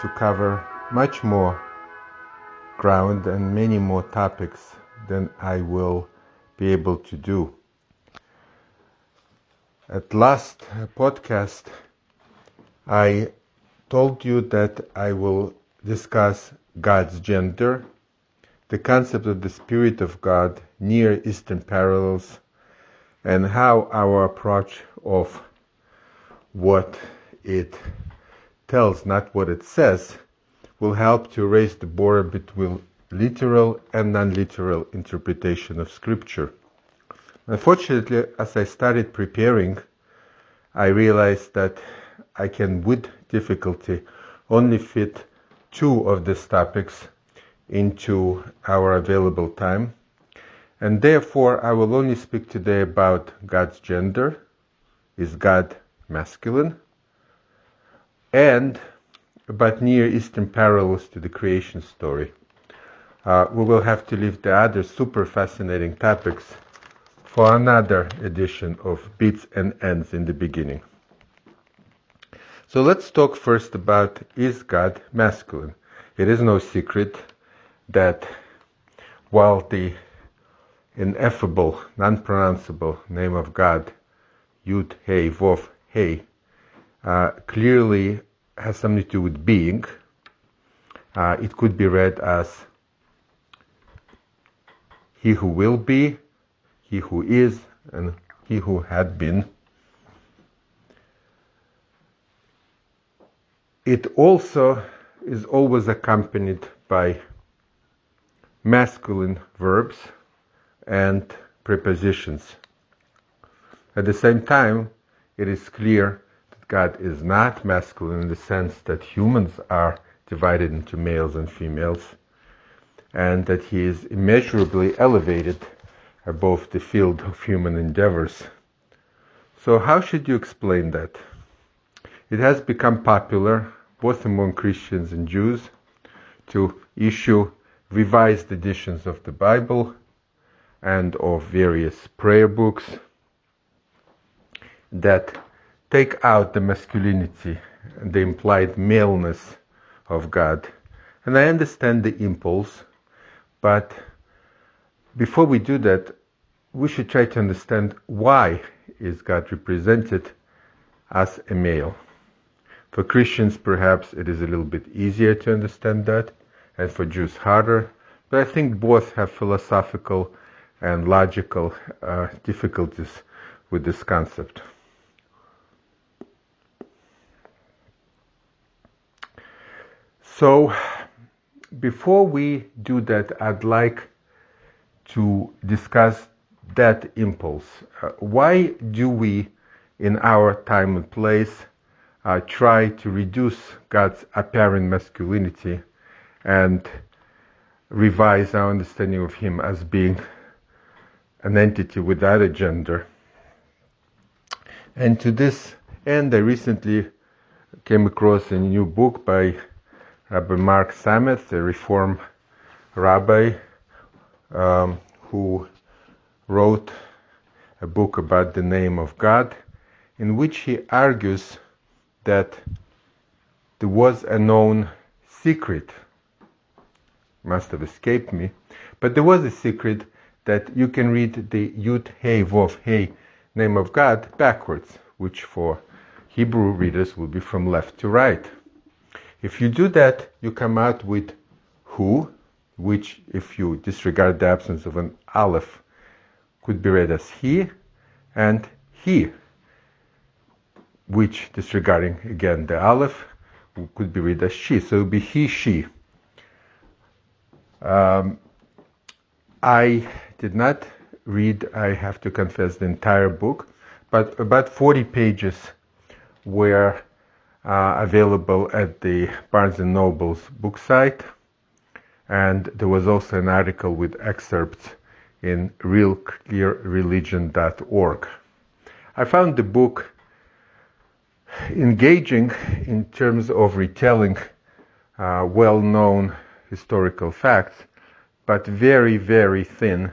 to cover much more ground and many more topics than I will be able to do. At last podcast, I told you that I will discuss God's gender, the concept of the Spirit of God, Near Eastern parallels, and how our approach of what it tells, not what it says, will help to raise the border between literal and non-literal interpretation of scripture. Unfortunately, as I started preparing, I realized that I can with difficulty only fit two of these topics into our available time. And therefore, I will only speak today about God's gender. Is God masculine? And about Near Eastern parallels to the creation story. Uh, we will have to leave the other super fascinating topics for another edition of Bits and Ends in the beginning. So let's talk first about is God masculine? It is no secret that while the ineffable, non-pronounceable name of God, Yud Hey Vov Hey, clearly has something to do with being. Uh, it could be read as He who will be, He who is, and He who had been. It also is always accompanied by masculine verbs and prepositions. At the same time, it is clear God is not masculine in the sense that humans are divided into males and females, and that he is immeasurably elevated above the field of human endeavors. So, how should you explain that? It has become popular, both among Christians and Jews, to issue revised editions of the Bible and of various prayer books that take out the masculinity the implied maleness of God. And I understand the impulse, but before we do that, we should try to understand why is God represented as a male. For Christians, perhaps it is a little bit easier to understand that, and for Jews harder, but I think both have philosophical and logical uh, difficulties with this concept. So, before we do that, I'd like to discuss that impulse. Uh, why do we, in our time and place, uh, try to reduce God's apparent masculinity and revise our understanding of Him as being an entity without a gender? And to this end, I recently came across a new book by Rabbi Mark Sameth, a Reform rabbi um, who wrote a book about the name of God, in which he argues that there was a known secret, must have escaped me, but there was a secret that you can read the Yud Hey Vov Hey name of God backwards, which for Hebrew readers will be from left to right. If you do that, you come out with who, which, if you disregard the absence of an aleph, could be read as he, and he, which, disregarding again the aleph, could be read as she. So it would be he, she. Um, I did not read, I have to confess, the entire book, but about 40 pages were uh, available at the Barnes and Noble's book site. And there was also an article with excerpts in realclearreligion.org. I found the book engaging in terms of retelling uh, well known historical facts, but very, very thin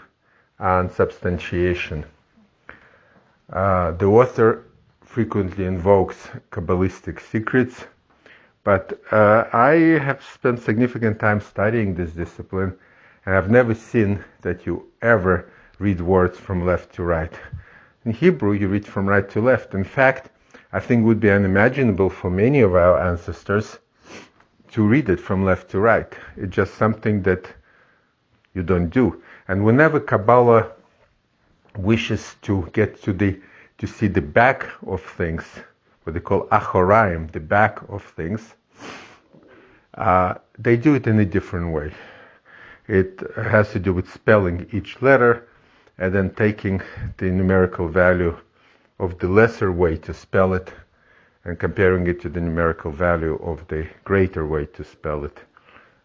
on substantiation. Uh, the author frequently invokes Kabbalistic secrets, But uh, I have spent significant time studying this discipline, and I've never seen that you ever read words from left to right. In Hebrew, you read from right to left. In fact, I think it would be unimaginable for many of our ancestors to read it from left to right. It's just something that you don't do. And whenever Kabbalah wishes to get to the to see the back of things, what they call achoraim, the back of things, uh, they do it in a different way. It has to do with spelling each letter and then taking the numerical value of the lesser way to spell it and comparing it to the numerical value of the greater way to spell it.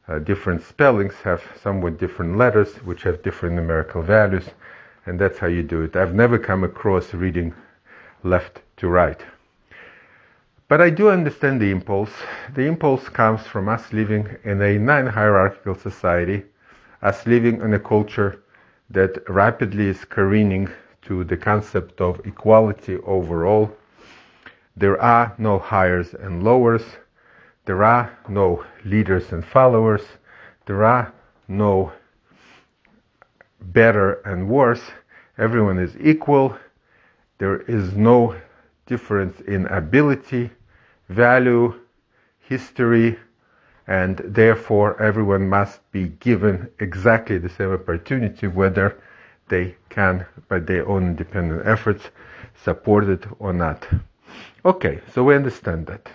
Uh, different spellings have somewhat different letters which have different numerical values and that's how you do it. I've never come across reading left to right. But I do understand the impulse. The impulse comes from us living in a non hierarchical society, us living in a culture that rapidly is careening to the concept of equality overall. There are no highers and lowers. There are no leaders and followers. There are no better and worse. Everyone is equal. There is no difference in ability, value, history, and therefore everyone must be given exactly the same opportunity whether they can, by their own independent efforts, support it or not. Okay, so we understand that.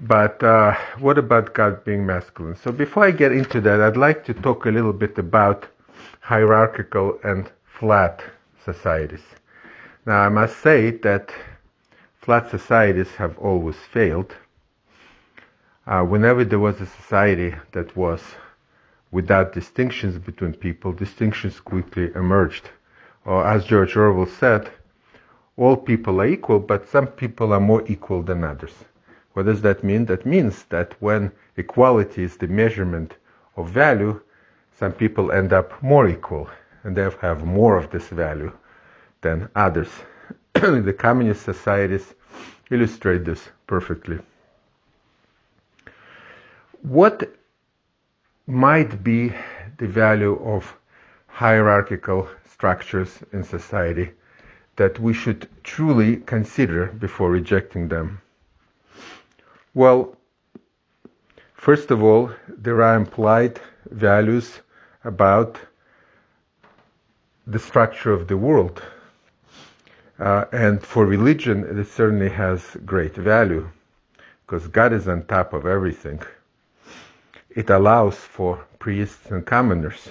But uh, what about God being masculine? So before I get into that, I'd like to talk a little bit about hierarchical and flat societies. Now, I must say that flat societies have always failed. Uh, whenever there was a society that was without distinctions between people, distinctions quickly emerged. Or, as George Orwell said, all people are equal, but some people are more equal than others. What does that mean? That means that when equality is the measurement of value, some people end up more equal and they have more of this value than others. the communist societies illustrate this perfectly. What might be the value of hierarchical structures in society that we should truly consider before rejecting them? Well, first of all, there are implied values about the structure of the world. Uh, and for religion, it certainly has great value because God is on top of everything. It allows for priests and commoners.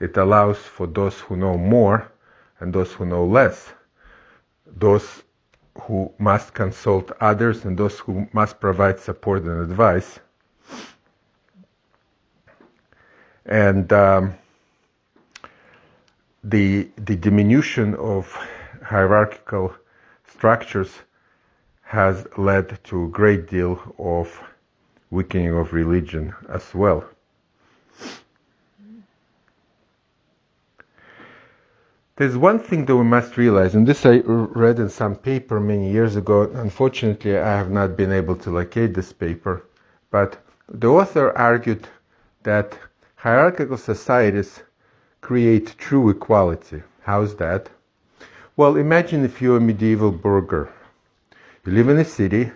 It allows for those who know more and those who know less. Those who must consult others and those who must provide support and advice. And um, the, the diminution of hierarchical structures has led to a great deal of weakening of religion as well. There's one thing that we must realize, and this I read in some paper many years ago. Unfortunately, I have not been able to locate this paper, but the author argued that hierarchical societies create true equality. How's that? Well, imagine if you're a medieval burgher. You live in a city,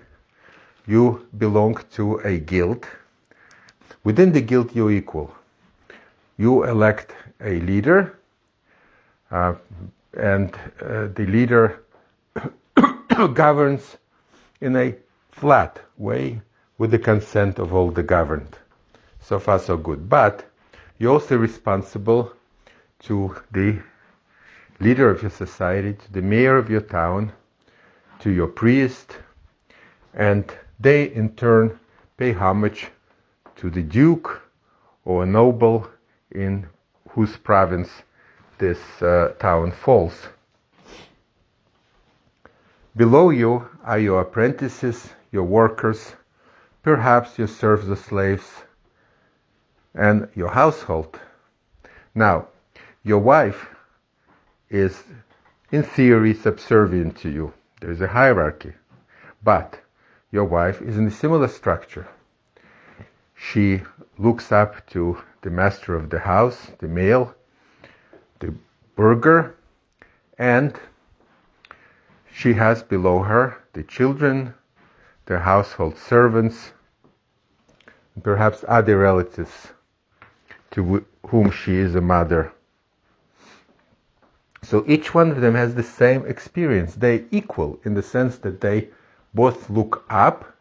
you belong to a guild. Within the guild, you're equal. You elect a leader uh, and uh, the leader governs in a flat way with the consent of all the governed. So far, so good. But you're also responsible to the leader of your society, to the mayor of your town, to your priest, and they in turn pay homage to the duke or a noble in whose province this uh, town falls. Below you are your apprentices, your workers, perhaps your serfs or slaves, and your household. Now, your wife is, in theory, subservient to you. There's a hierarchy. But your wife, is in a similar structure. She looks up to the master of the house, the male, the burgher, and she has below her the children, the household servants, and perhaps other relatives to whom she is a mother. So each one of them has the same experience. They equal in the sense that they both look up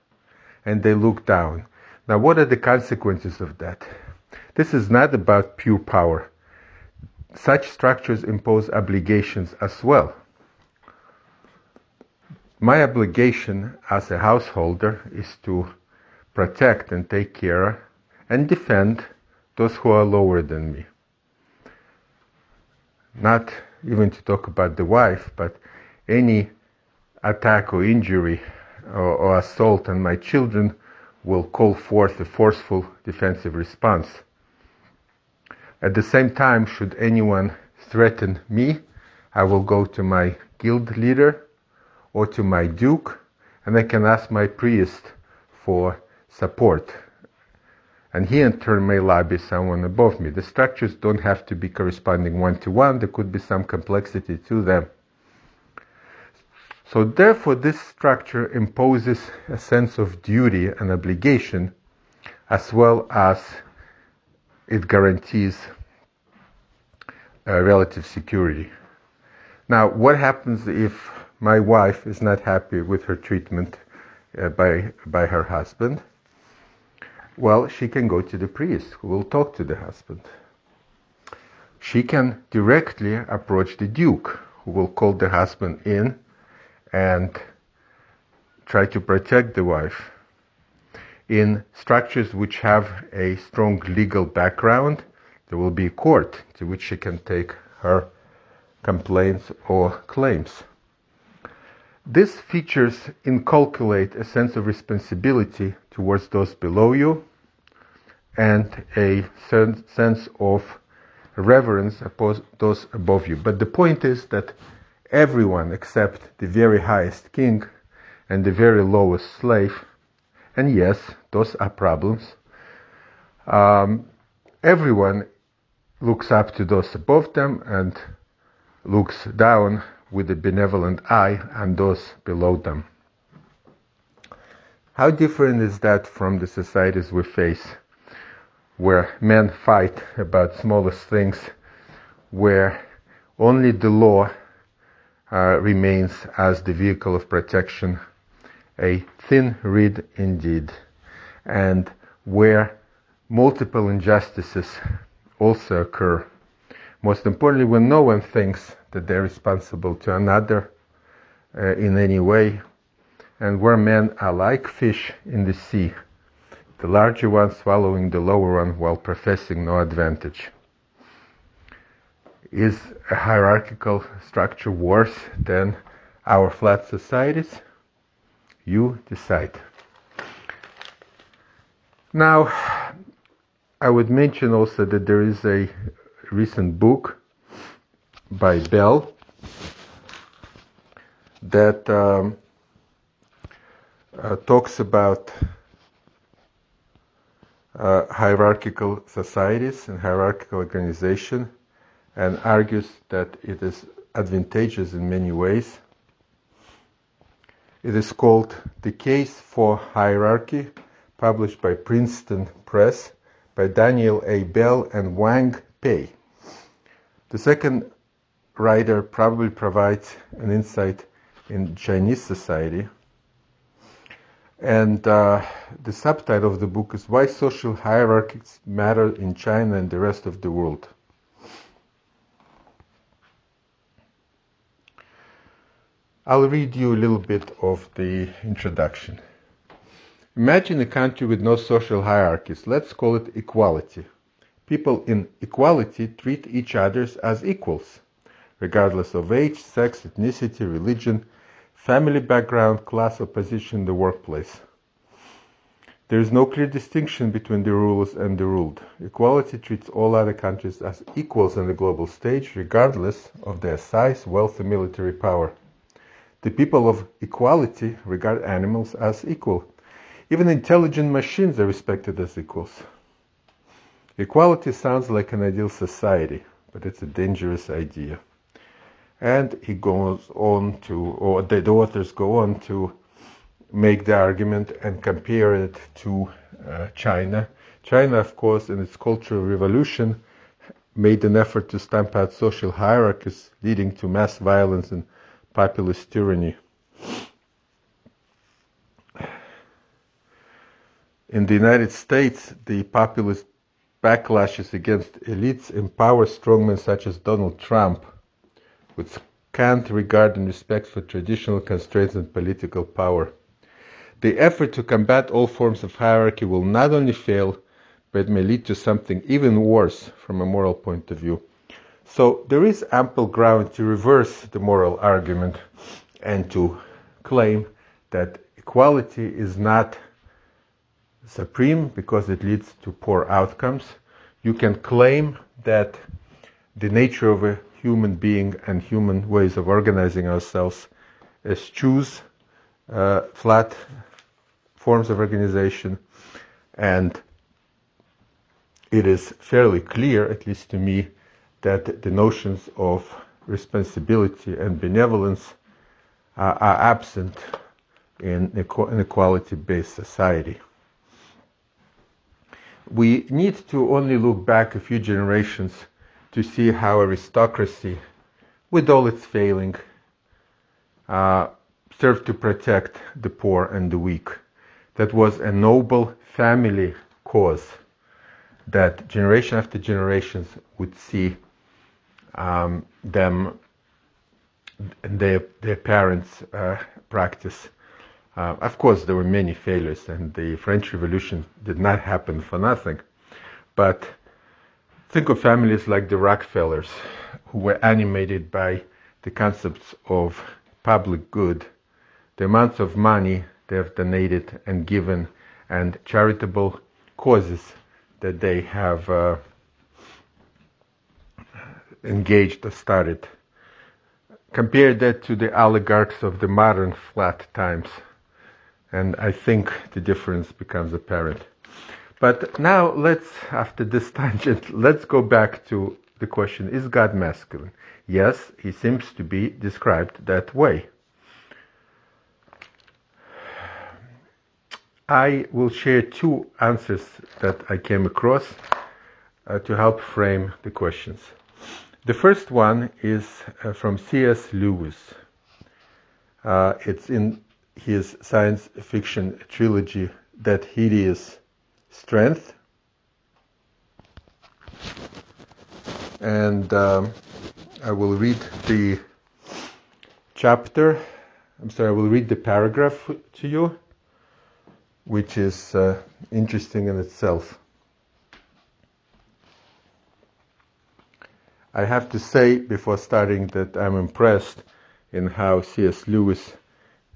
and they look down. Now, what are the consequences of that? This is not about pure power. Such structures impose obligations as well. My obligation as a householder is to protect and take care and defend those who are lower than me. Not even to talk about the wife, but any attack or injury or, or assault on my children will call forth a forceful defensive response. At the same time, should anyone threaten me, I will go to my guild leader or to my duke and I can ask my priest for support. And he in turn may lobby someone above me. The structures don't have to be corresponding one to one, there could be some complexity to them. So therefore this structure imposes a sense of duty and obligation as well as it guarantees uh, relative security. Now, what happens if my wife is not happy with her treatment uh, by, by her husband? Well, she can go to the priest who will talk to the husband. She can directly approach the duke who will call the husband in and try to protect the wife. In structures which have a strong legal background, there will be a court to which she can take her complaints or claims. These features inculcate a sense of responsibility towards those below you and a sense of reverence upon those above you. But the point is that everyone except the very highest king and the very lowest slave, and yes, those are problems, um, everyone looks up to those above them and looks down with a benevolent eye on those below them. How different is that from the societies we face, where men fight about smallest things, where only the law uh, remains as the vehicle of protection, a thin reed indeed, and where multiple injustices also occur. Most importantly, when no one thinks that they're responsible to another uh, in any way, and where men are like fish in the sea, the larger one swallowing the lower one while professing no advantage. Is a hierarchical structure worse than our flat societies? You decide. Now, I would mention also that there is a recent book by Bell that um, uh, talks about uh, hierarchical societies and hierarchical organization and argues that it is advantageous in many ways. It is called The Case for Hierarchy, published by Princeton Press by Daniel A. Bell and Wang Pei. The second writer probably provides an insight in Chinese society. And uh, the subtitle of the book is Why Social Hierarchies Matter in China and the Rest of the World. I'll read you a little bit of the introduction. Imagine a country with no social hierarchies. Let's call it equality. People in equality treat each other as equals, regardless of age, sex, ethnicity, religion, family background, class, or position in the workplace. There is no clear distinction between the rulers and the ruled. Equality treats all other countries as equals on the global stage, regardless of their size, wealth, or military power. The people of equality regard animals as equal. Even intelligent machines are respected as equals. Equality sounds like an ideal society, but it's a dangerous idea. And he goes on to, or the authors go on to make the argument and compare it to uh, China. China, of course, in its cultural revolution, made an effort to stamp out social hierarchies, leading to mass violence and populist tyranny. In the United States, the populist backlashes against elites empower strongmen such as Donald Trump with scant regard and respect for traditional constraints and political power. The effort to combat all forms of hierarchy will not only fail, but may lead to something even worse from a moral point of view. So there is ample ground to reverse the moral argument and to claim that equality is not supreme because it leads to poor outcomes. You can claim that the nature of a human being and human ways of organizing ourselves eschews uh, flat forms of organization and it is fairly clear, at least to me, that the notions of responsibility and benevolence are, are absent in an equality based society. We need to only look back a few generations to see how aristocracy, with all its failing, uh, served to protect the poor and the weak. That was a noble family cause that generation after generations would see um, them and their their parents uh, practice. Uh, of course, there were many failures, and the French Revolution did not happen for nothing. But think of families like the Rockefellers, who were animated by the concepts of public good, the amounts of money they have donated and given, and charitable causes that they have uh, engaged or started. Compare that to the oligarchs of the modern flat times, and I think the difference becomes apparent. But now let's, after this tangent, let's go back to the question, is God masculine? Yes, he seems to be described that way. I will share two answers that I came across uh, to help frame the questions. The first one is uh, from C.S. Lewis. Uh, it's in his science fiction trilogy, That Hideous Strength. And um, I will read the chapter. I'm sorry, I will read the paragraph to you which is uh, interesting in itself. I have to say before starting that I'm impressed in how C.S. Lewis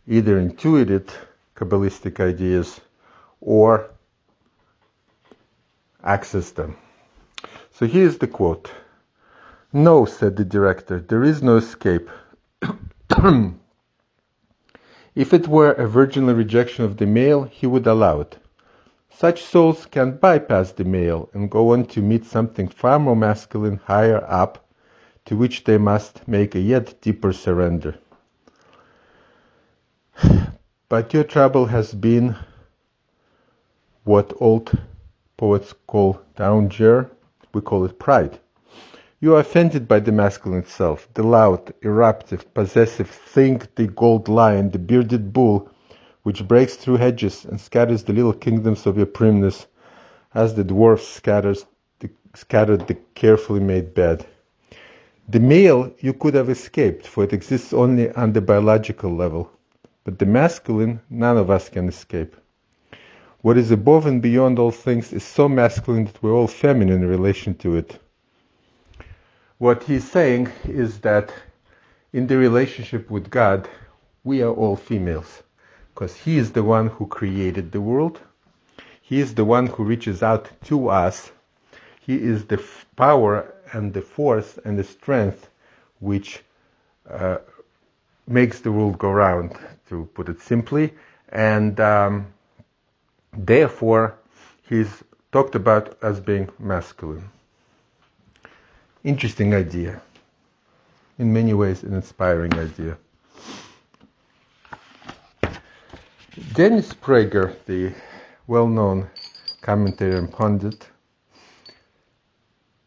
either intuited Kabbalistic ideas or accessed them. So here's the quote. No, said the director, there is no escape. If it were a virginal rejection of the male, he would allow it. Such souls can bypass the male and go on to meet something far more masculine higher up, to which they must make a yet deeper surrender. But your trouble has been what old poets call danger, we call it pride. You are offended by the masculine self, the loud, eruptive, possessive thing, the gold lion, the bearded bull, which breaks through hedges and scatters the little kingdoms of your primness, as the dwarf scatters the, scattered the carefully made bed. The male you could have escaped, for it exists only on the biological level. But the masculine, none of us can escape. What is above and beyond all things is so masculine that we're all feminine in relation to it. What he's saying is that in the relationship with God, we are all females because He is the one who created the world. He is the one who reaches out to us. He is the f- power and the force and the strength which uh, makes the world go round, to put it simply, and um, therefore he's talked about as being masculine. Interesting idea. In many ways, an inspiring idea. Dennis Prager, the well known commentator and pundit,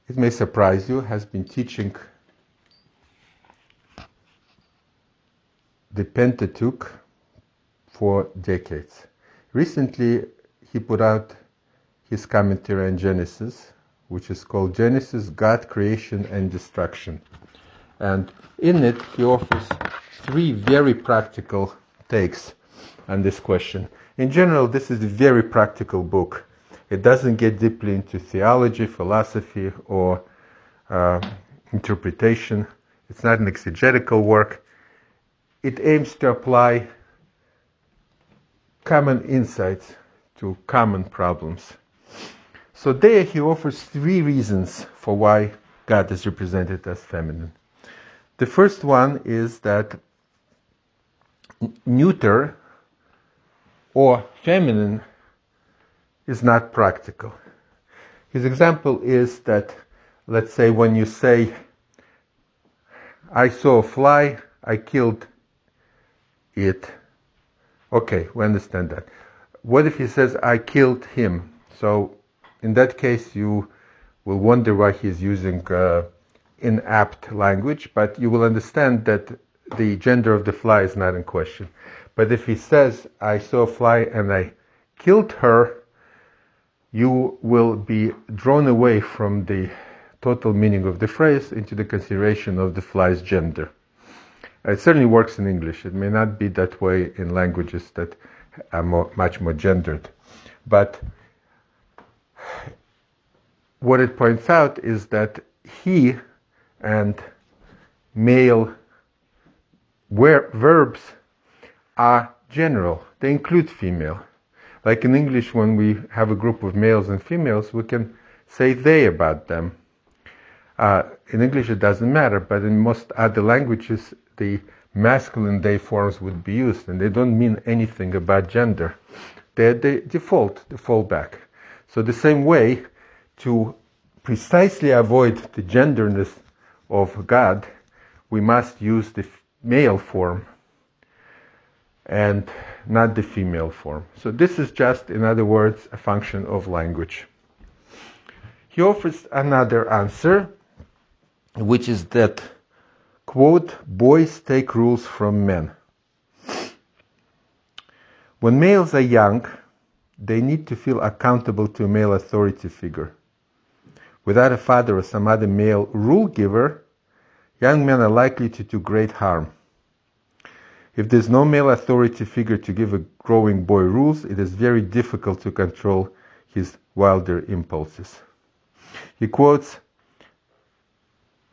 it may surprise you, has been teaching the Pentateuch for decades. Recently, he put out his commentary on Genesis, which is called Genesis, God, Creation, and Destruction. And in it, he offers three very practical takes on this question. In general, this is a very practical book. It doesn't get deeply into theology, philosophy, or uh, interpretation. It's not an exegetical work. It aims to apply common insights to common problems. So there he offers three reasons for why God is represented as feminine. The first one is that neuter or feminine is not practical. His example is that, let's say, when you say, I saw a fly, I killed it. Okay, we understand that. What if he says, I killed him? So, in that case, you will wonder why he's using uh, inapt language, but you will understand that the gender of the fly is not in question. But if he says, I saw a fly and I killed her, you will be drawn away from the total meaning of the phrase into the consideration of the fly's gender. It certainly works in English. It may not be that way in languages that more, much more gendered. But what it points out is that he and male verbs are general. They include female. Like in English, when we have a group of males and females, we can say they about them. Uh, in English, it doesn't matter, but in most other languages, the masculine they forms would be used, and they don't mean anything about gender. They're the default, the fallback. So the same way, to precisely avoid the genderness of God, we must use the male form and not the female form. So this is just, in other words, a function of language. He offers another answer, which is that, quote, boys take rules from men. When males are young, they need to feel accountable to a male authority figure. Without a father or some other male rule giver, young men are likely to do great harm. If there's no male authority figure to give a growing boy rules, it is very difficult to control his wilder impulses. He quotes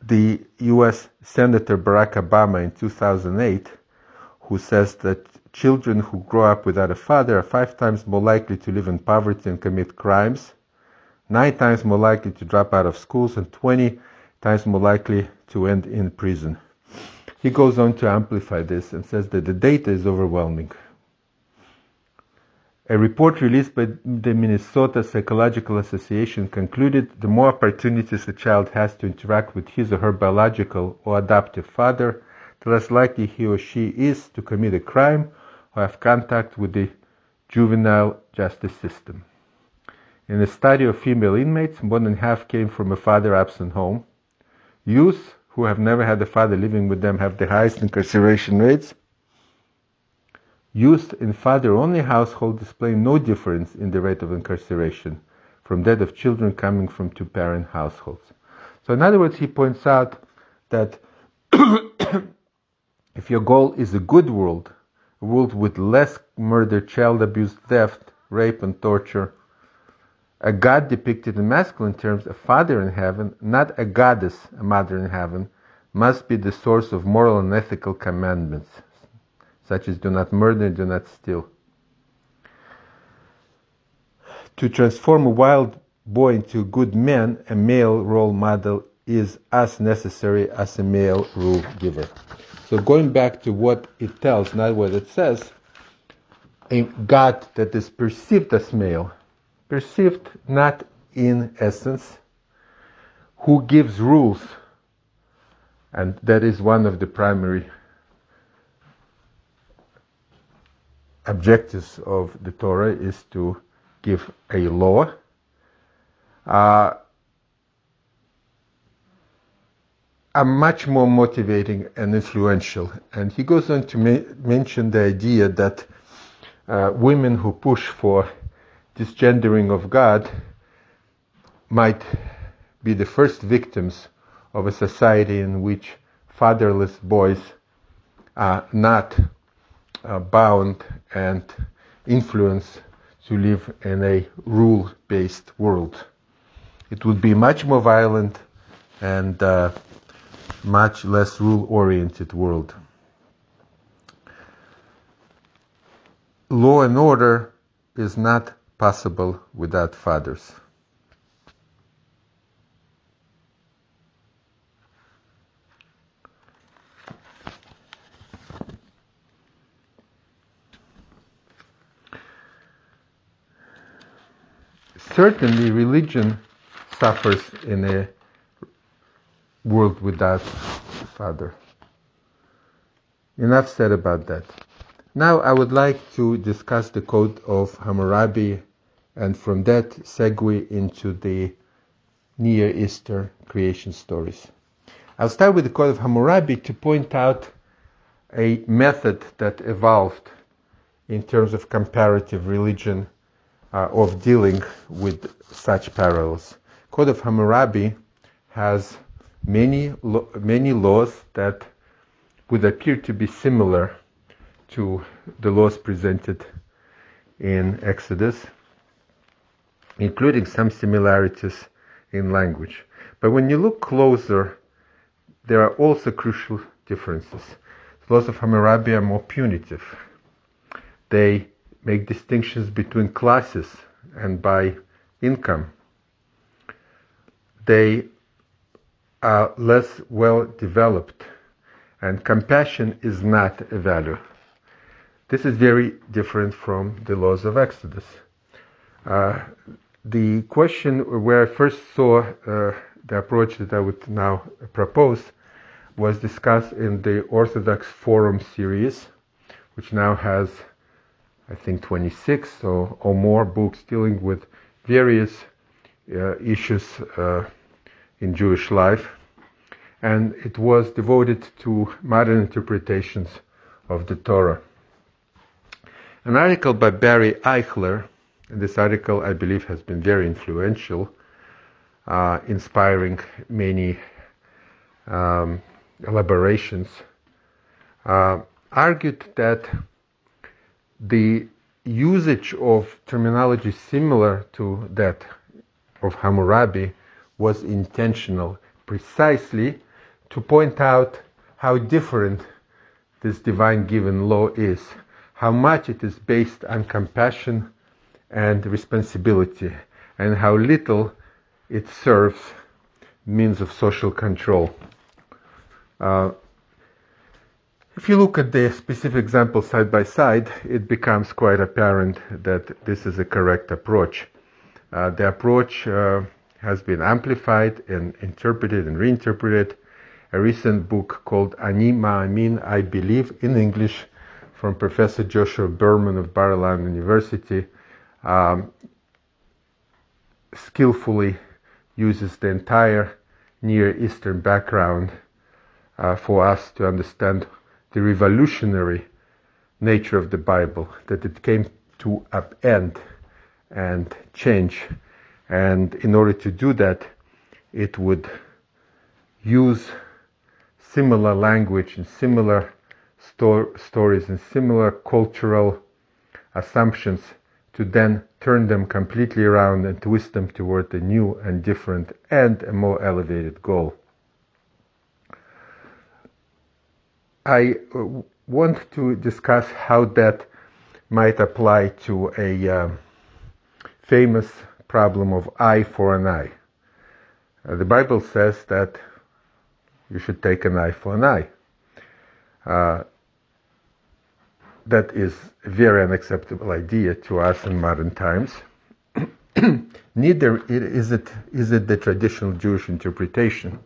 the US Senator Barack Obama in 2008, who says that children who grow up without a father are five times more likely to live in poverty and commit crimes, nine times more likely to drop out of schools, and 20 times more likely to end in prison. He goes on to amplify this and says that the data is overwhelming. A report released by the Minnesota Psychological Association concluded the more opportunities a child has to interact with his or her biological or adoptive father, the less likely he or she is to commit a crime or have contact with the juvenile justice system. In a study of female inmates, more than half came from a father absent home. Youth who have never had a father living with them have the highest incarceration rates. Youth in father-only households display no difference in the rate of incarceration from that of children coming from two-parent households. So in other words, he points out that if your goal is a good world, a world with less murder, child abuse, theft, rape, and torture, a god depicted in masculine terms, a father in heaven, not a goddess, a mother in heaven, must be the source of moral and ethical commandments, such as do not murder, do not steal. To transform a wild boy into a good man, a male role model is as necessary as a male rule giver. So going back to what it tells, not what it says, a God that is perceived as male, perceived not in essence, who gives rules, and that is one of the primary objectives of the Torah is to give a law. Uh, are much more motivating and influential. And he goes on to ma- mention the idea that uh, women who push for this gendering of God might be the first victims of a society in which fatherless boys are not uh, bound and influenced to live in a rule based world. It would be much more violent and uh, much less rule oriented world. Law and order is not possible without fathers. Certainly, religion suffers in a world without Father. Enough said about that. Now I would like to discuss the Code of Hammurabi and from that segue into the Near Eastern creation stories. I'll start with the Code of Hammurabi to point out a method that evolved in terms of comparative religion uh, of dealing with such parallels. Code of Hammurabi has many many laws that would appear to be similar to the laws presented in Exodus, including some similarities in language. But when you look closer, there are also crucial differences. The laws of Hammurabi are more punitive. They make distinctions between classes and by income. They are less well developed, and compassion is not a value. This is very different from the laws of Exodus. Uh, the question where I first saw uh, the approach that I would now propose was discussed in the Orthodox Forum series, which now has, I think, 26 or, or more books dealing with various uh, issues uh, in Jewish life, and it was devoted to modern interpretations of the Torah. An article by Barry Eichler, and this article I believe has been very influential, uh, inspiring many um, elaborations, uh, argued that the usage of terminology similar to that of Hammurabi was intentional precisely to point out how different this divine given law is, how much it is based on compassion and responsibility, and how little it serves means of social control. Uh, if you look at the specific examples side by side, it becomes quite apparent that this is a correct approach. Uh, the approach uh, has been amplified and interpreted and reinterpreted. A recent book called Ani Ma'amin, I Believe, in English, from Professor Joshua Berman of Bar-Ilan University, um, skillfully uses the entire Near Eastern background uh, for us to understand the revolutionary nature of the Bible, that it came to upend and change and in order to do that, it would use similar language and similar sto- stories and similar cultural assumptions to then turn them completely around and twist them toward a new and different and a more elevated goal. I uh, want to discuss how that might apply to a uh, famous problem of eye for an eye. Uh, the Bible says that you should take an eye for an eye. Uh, that is a very unacceptable idea to us in modern times. Neither is it, is it the traditional Jewish interpretation.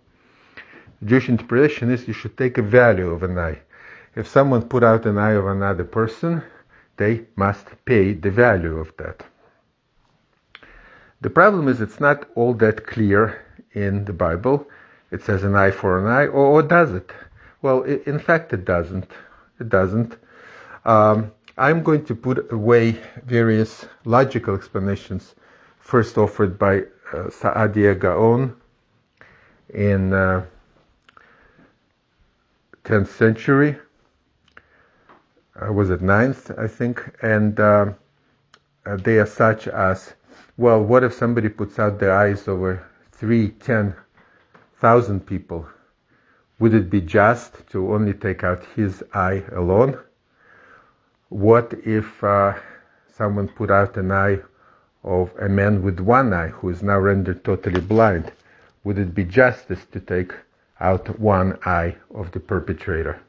Jewish interpretation is you should take a value of an eye. If someone put out an eye of another person, they must pay the value of that. The problem is it's not all that clear in the Bible. It says an eye for an eye, or, or does it? Well, it, in fact, it doesn't. It doesn't. Um, I'm going to put away various logical explanations, first offered by uh, Saadia Gaon in uh, 10th century. Uh, was it 9th, I think? And uh, uh, they are such as, well, what if somebody puts out their eyes over three, ten thousand people? Would it be just to only take out his eye alone? What if uh, someone put out an eye of a man with one eye who is now rendered totally blind? Would it be justice to take out one eye of the perpetrator?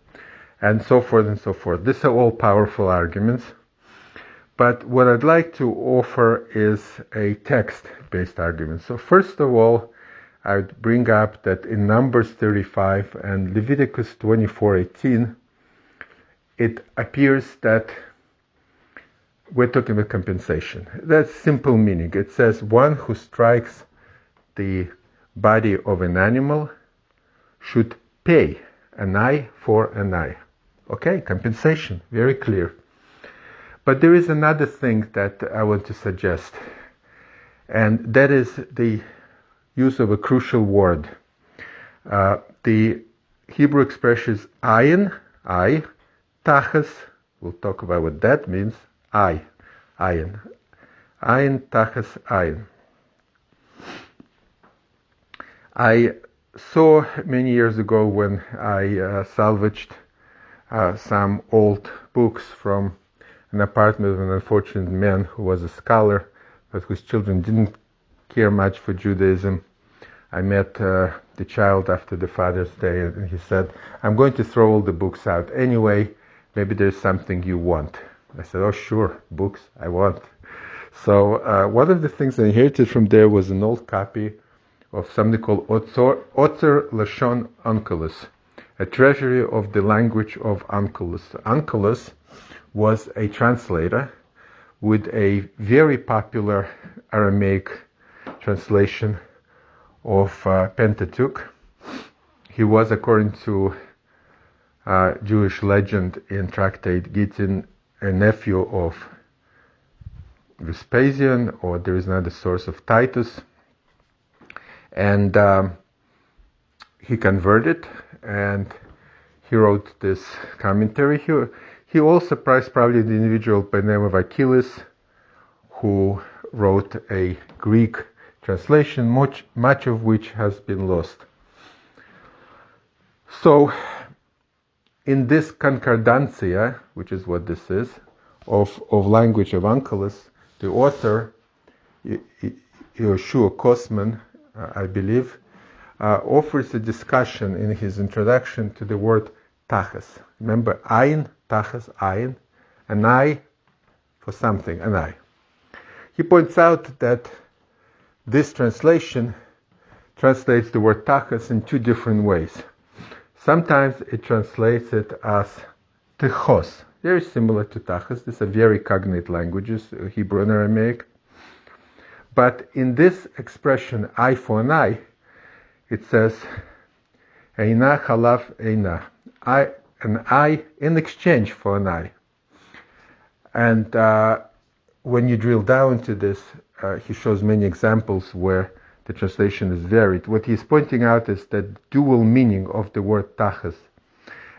And so forth and so forth. These are all powerful arguments. But what I'd like to offer is a text based argument. So, first of all, I would bring up that in Numbers 35 and Leviticus 24:18, it appears that we're talking about compensation. That's simple meaning. It says one who strikes the body of an animal should pay an eye for an eye. Okay, compensation, very clear. But there is another thing that I want to suggest, and that is the use of a crucial word. Uh, the Hebrew expression is ayin, I, Tachas, we'll talk about what that means. I, ayin. Ayin, Tachas, ayin. I saw many years ago when I uh, salvaged uh, some old books from an apartment of an unfortunate man who was a scholar, but whose children didn't care much for Judaism. I met uh, the child after the Father's Day, and he said, I'm going to throw all the books out anyway maybe there's something you want. I said, oh, sure, books, I want. So uh, one of the things I inherited from there was an old copy of something called Ozer Lashon Onkelos, a treasury of the language of Onkelos. Onkelos was a translator with a very popular Aramaic translation of uh, Pentateuch. He was, according to uh, Jewish legend in Tractate Gittin, a nephew of Vespasian, or there is another source of Titus. And um, he converted and he wrote this commentary. He, he also prized probably the individual by the name of Achilles, who wrote a Greek translation, much, much of which has been lost. So in this concordancia, which is what this is, of, of language of Onkelos, the author, Yoshua Kosman, I believe, uh, offers a discussion in his introduction to the word tachas. Remember, ayin, tachas, ayin, an eye for something, an eye. He points out that this translation translates the word tachas in two different ways. Sometimes it translates it as techos, very similar to tachas. These are very cognate languages, uh, Hebrew and Aramaic. But in this expression, eye for an eye, it says, Eina eina, an eye in exchange for an eye. And uh, when you drill down to this, uh, he shows many examples where the translation is varied. What he's pointing out is that dual meaning of the word tachas,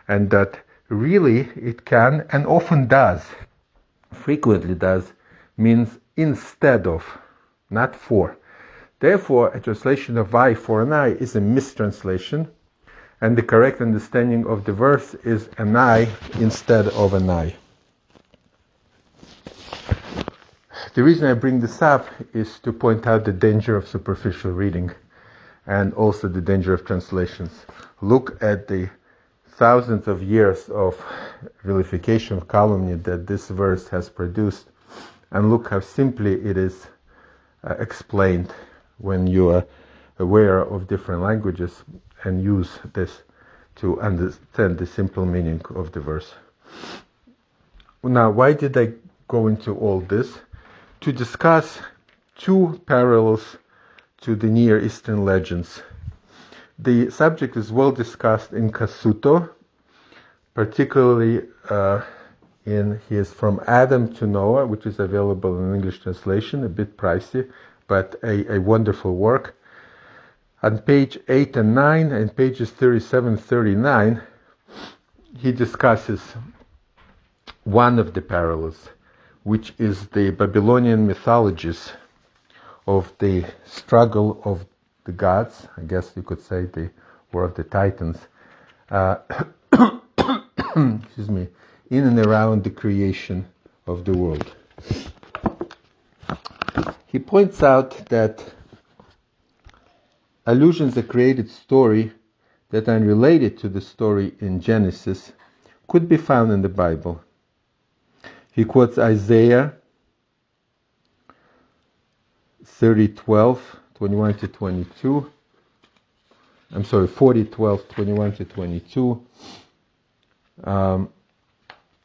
and that really it can and often does, frequently does, means instead of, not for. Therefore, a translation of I for an eye is a mistranslation, and the correct understanding of the verse is an eye instead of an eye. The reason I bring this up is to point out the danger of superficial reading and also the danger of translations. Look at the thousands of years of vilification of calumny that this verse has produced, and look how simply it is explained when you are aware of different languages and use this to understand the simple meaning of the verse. Now, why did I go into all this? To discuss two parallels to the Near Eastern legends. The subject is well discussed in Cassuto, particularly uh, in his From Adam to Noah, which is available in English translation, a bit pricey, but a, a wonderful work. On page 8 and 9 and pages 37 39, he discusses one of the parallels, which is the Babylonian mythologies of the struggle of the gods, I guess you could say the war of the titans, uh, excuse me, in and around the creation of the world. He points out that allusions a created story that are related to the story in Genesis could be found in the Bible. He quotes Isaiah 30 12, 21 to 22. I'm sorry, 40 12, 21 to 22. Um,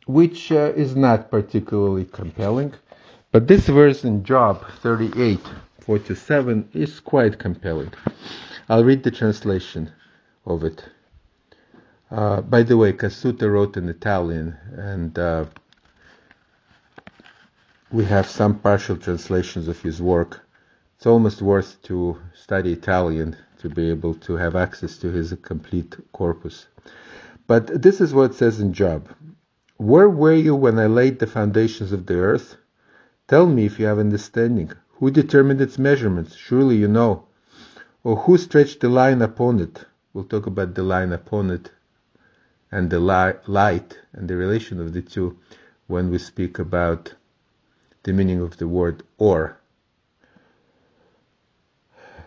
which uh, is not particularly compelling. But this verse in Job 38, 4 to 7 is quite compelling. I'll read the translation of it. Uh, by the way, Cassuto wrote in Italian, and uh, we have some partial translations of his work. It's almost worth to study Italian to be able to have access to his complete corpus. But this is what it says in Job. Where were you when I laid the foundations of the earth? Tell me if you have understanding. Who determined its measurements? Surely you know. Or who stretched the line upon it? We'll talk about the line upon it and the li- light and the relation of the two when we speak about the meaning of the word or.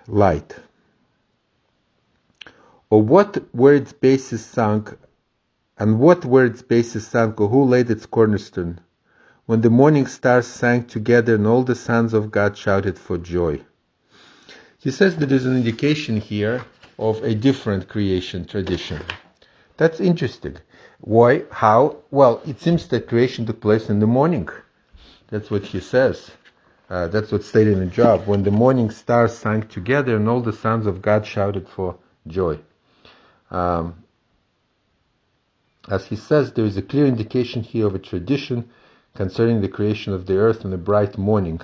Light. Or what were its bases sunk and what were its bases sunk, who laid its cornerstone? When the morning stars sang together and all the sons of God shouted for joy. He says there is an indication here of a different creation tradition. That's interesting. Why? How? Well, it seems that creation took place in the morning. That's what he says. Uh, that's what's stated in the Job. When the morning stars sang together and all the sons of God shouted for joy. Um, as he says, there is a clear indication here of a tradition concerning the creation of the earth in a bright morning.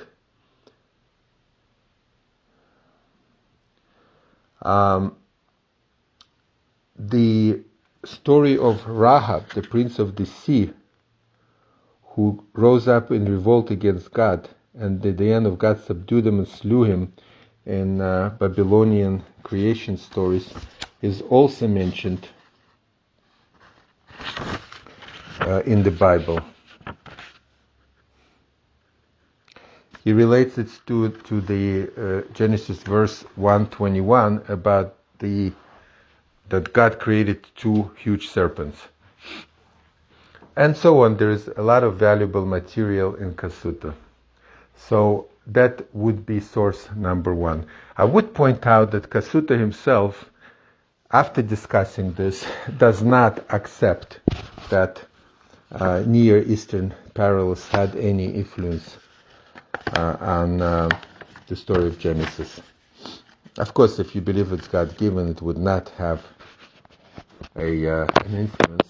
Um, the story of Rahab, the prince of the sea, who rose up in revolt against God, and the end of God subdued him and slew him in uh, Babylonian creation stories, is also mentioned uh, in the Bible. He relates it to to the uh, Genesis verse 121 about the that God created two huge serpents. And so on. There is a lot of valuable material in Cassuto. So that would be source number one. I would point out that Cassuto himself, after discussing this, does not accept that uh, Near Eastern parallels had any influence uh, on uh, the story of Genesis. Of course, if you believe it's God given, it would not have a, uh, an influence.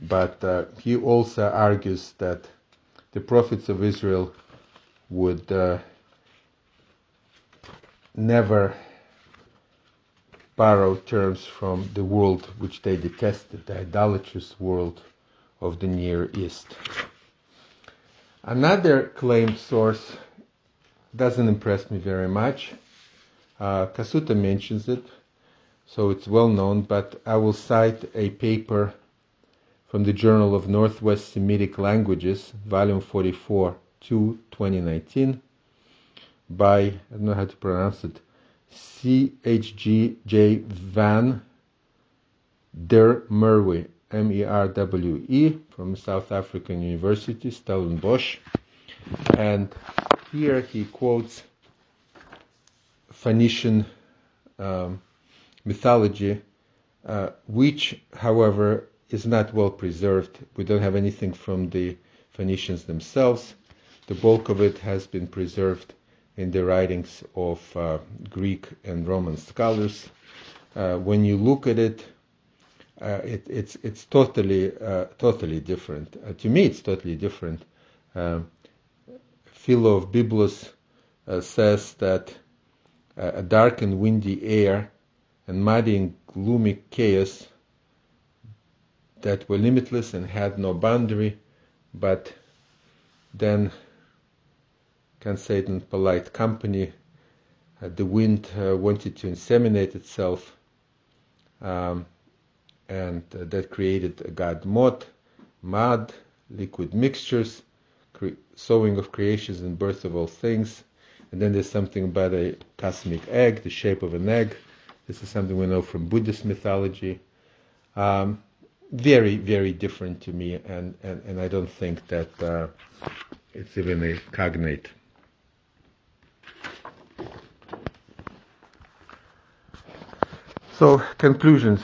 But uh, he also argues that the prophets of Israel would uh, never borrow terms from the world which they detested, the idolatrous world of the Near East. Another claimed source doesn't impress me very much. Uh, Cassuto mentions it, so it's well known, but I will cite a paper from the Journal of Northwest Semitic Languages, volume 44, 2, 2019, by, I don't know how to pronounce it, C.H.G.J. Van Der Merwe, M-E-R-W-E, from South African University, Stellenbosch. And here he quotes Phoenician um, mythology, uh, which, however, is not well preserved. We don't have anything from the Phoenicians themselves. The bulk of it has been preserved in the writings of uh, Greek and Roman scholars. Uh, when you look at it, uh, it it's it's totally uh, totally different. Uh, to me, it's totally different. Um, Philo of Byblos uh, says that a dark and windy air and muddy and gloomy chaos that were limitless and had no boundary, but then can say it in polite company, uh, the wind uh, wanted to inseminate itself, um, and uh, that created a god Mot, mud, liquid mixtures, cre- sowing of creations and birth of all things. And then there's something about a cosmic egg, the shape of an egg. This is something we know from Buddhist mythology. Um, very, very different to me, and, and, and I don't think that uh, it's even a cognate. So, conclusions.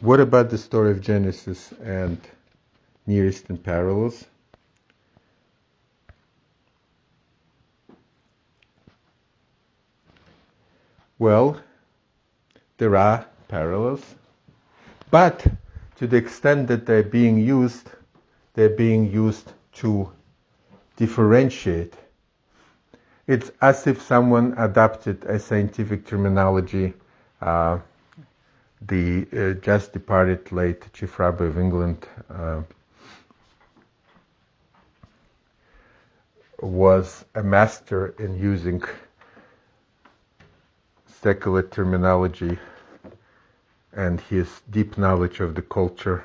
What about the story of Genesis and Near Eastern parallels? Well, there are parallels, but to the extent that they're being used, they're being used to differentiate. It's as if someone adopted a scientific terminology. Uh, the uh, just departed late Chief Rabbi of England uh, was a master in using secular terminology and his deep knowledge of the culture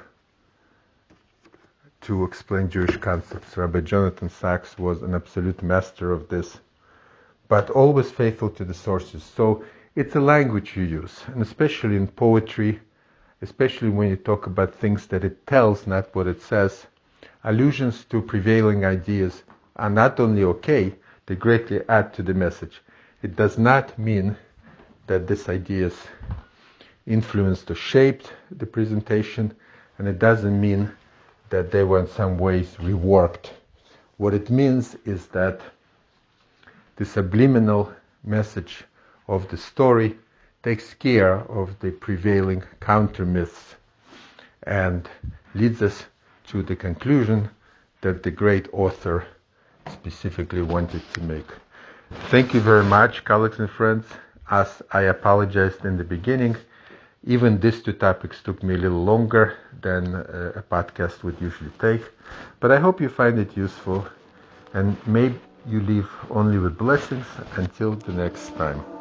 to explain Jewish concepts. Rabbi Jonathan Sacks was an absolute master of this, but always faithful to the sources. So it's a language you use, and especially in poetry, especially when you talk about things that it tells, not what it says. Allusions to prevailing ideas are not only okay, they greatly add to the message. It does not mean that these ideas influenced or shaped the presentation, and it doesn't mean that they were in some ways reworked. What it means is that the subliminal message of the story takes care of the prevailing counter myths and leads us to the conclusion that the great author specifically wanted to make. Thank you very much, colleagues and friends as I apologized in the beginning, even these two topics took me a little longer than uh, a podcast would usually take. But I hope you find it useful and may you leave only with blessings until the next time.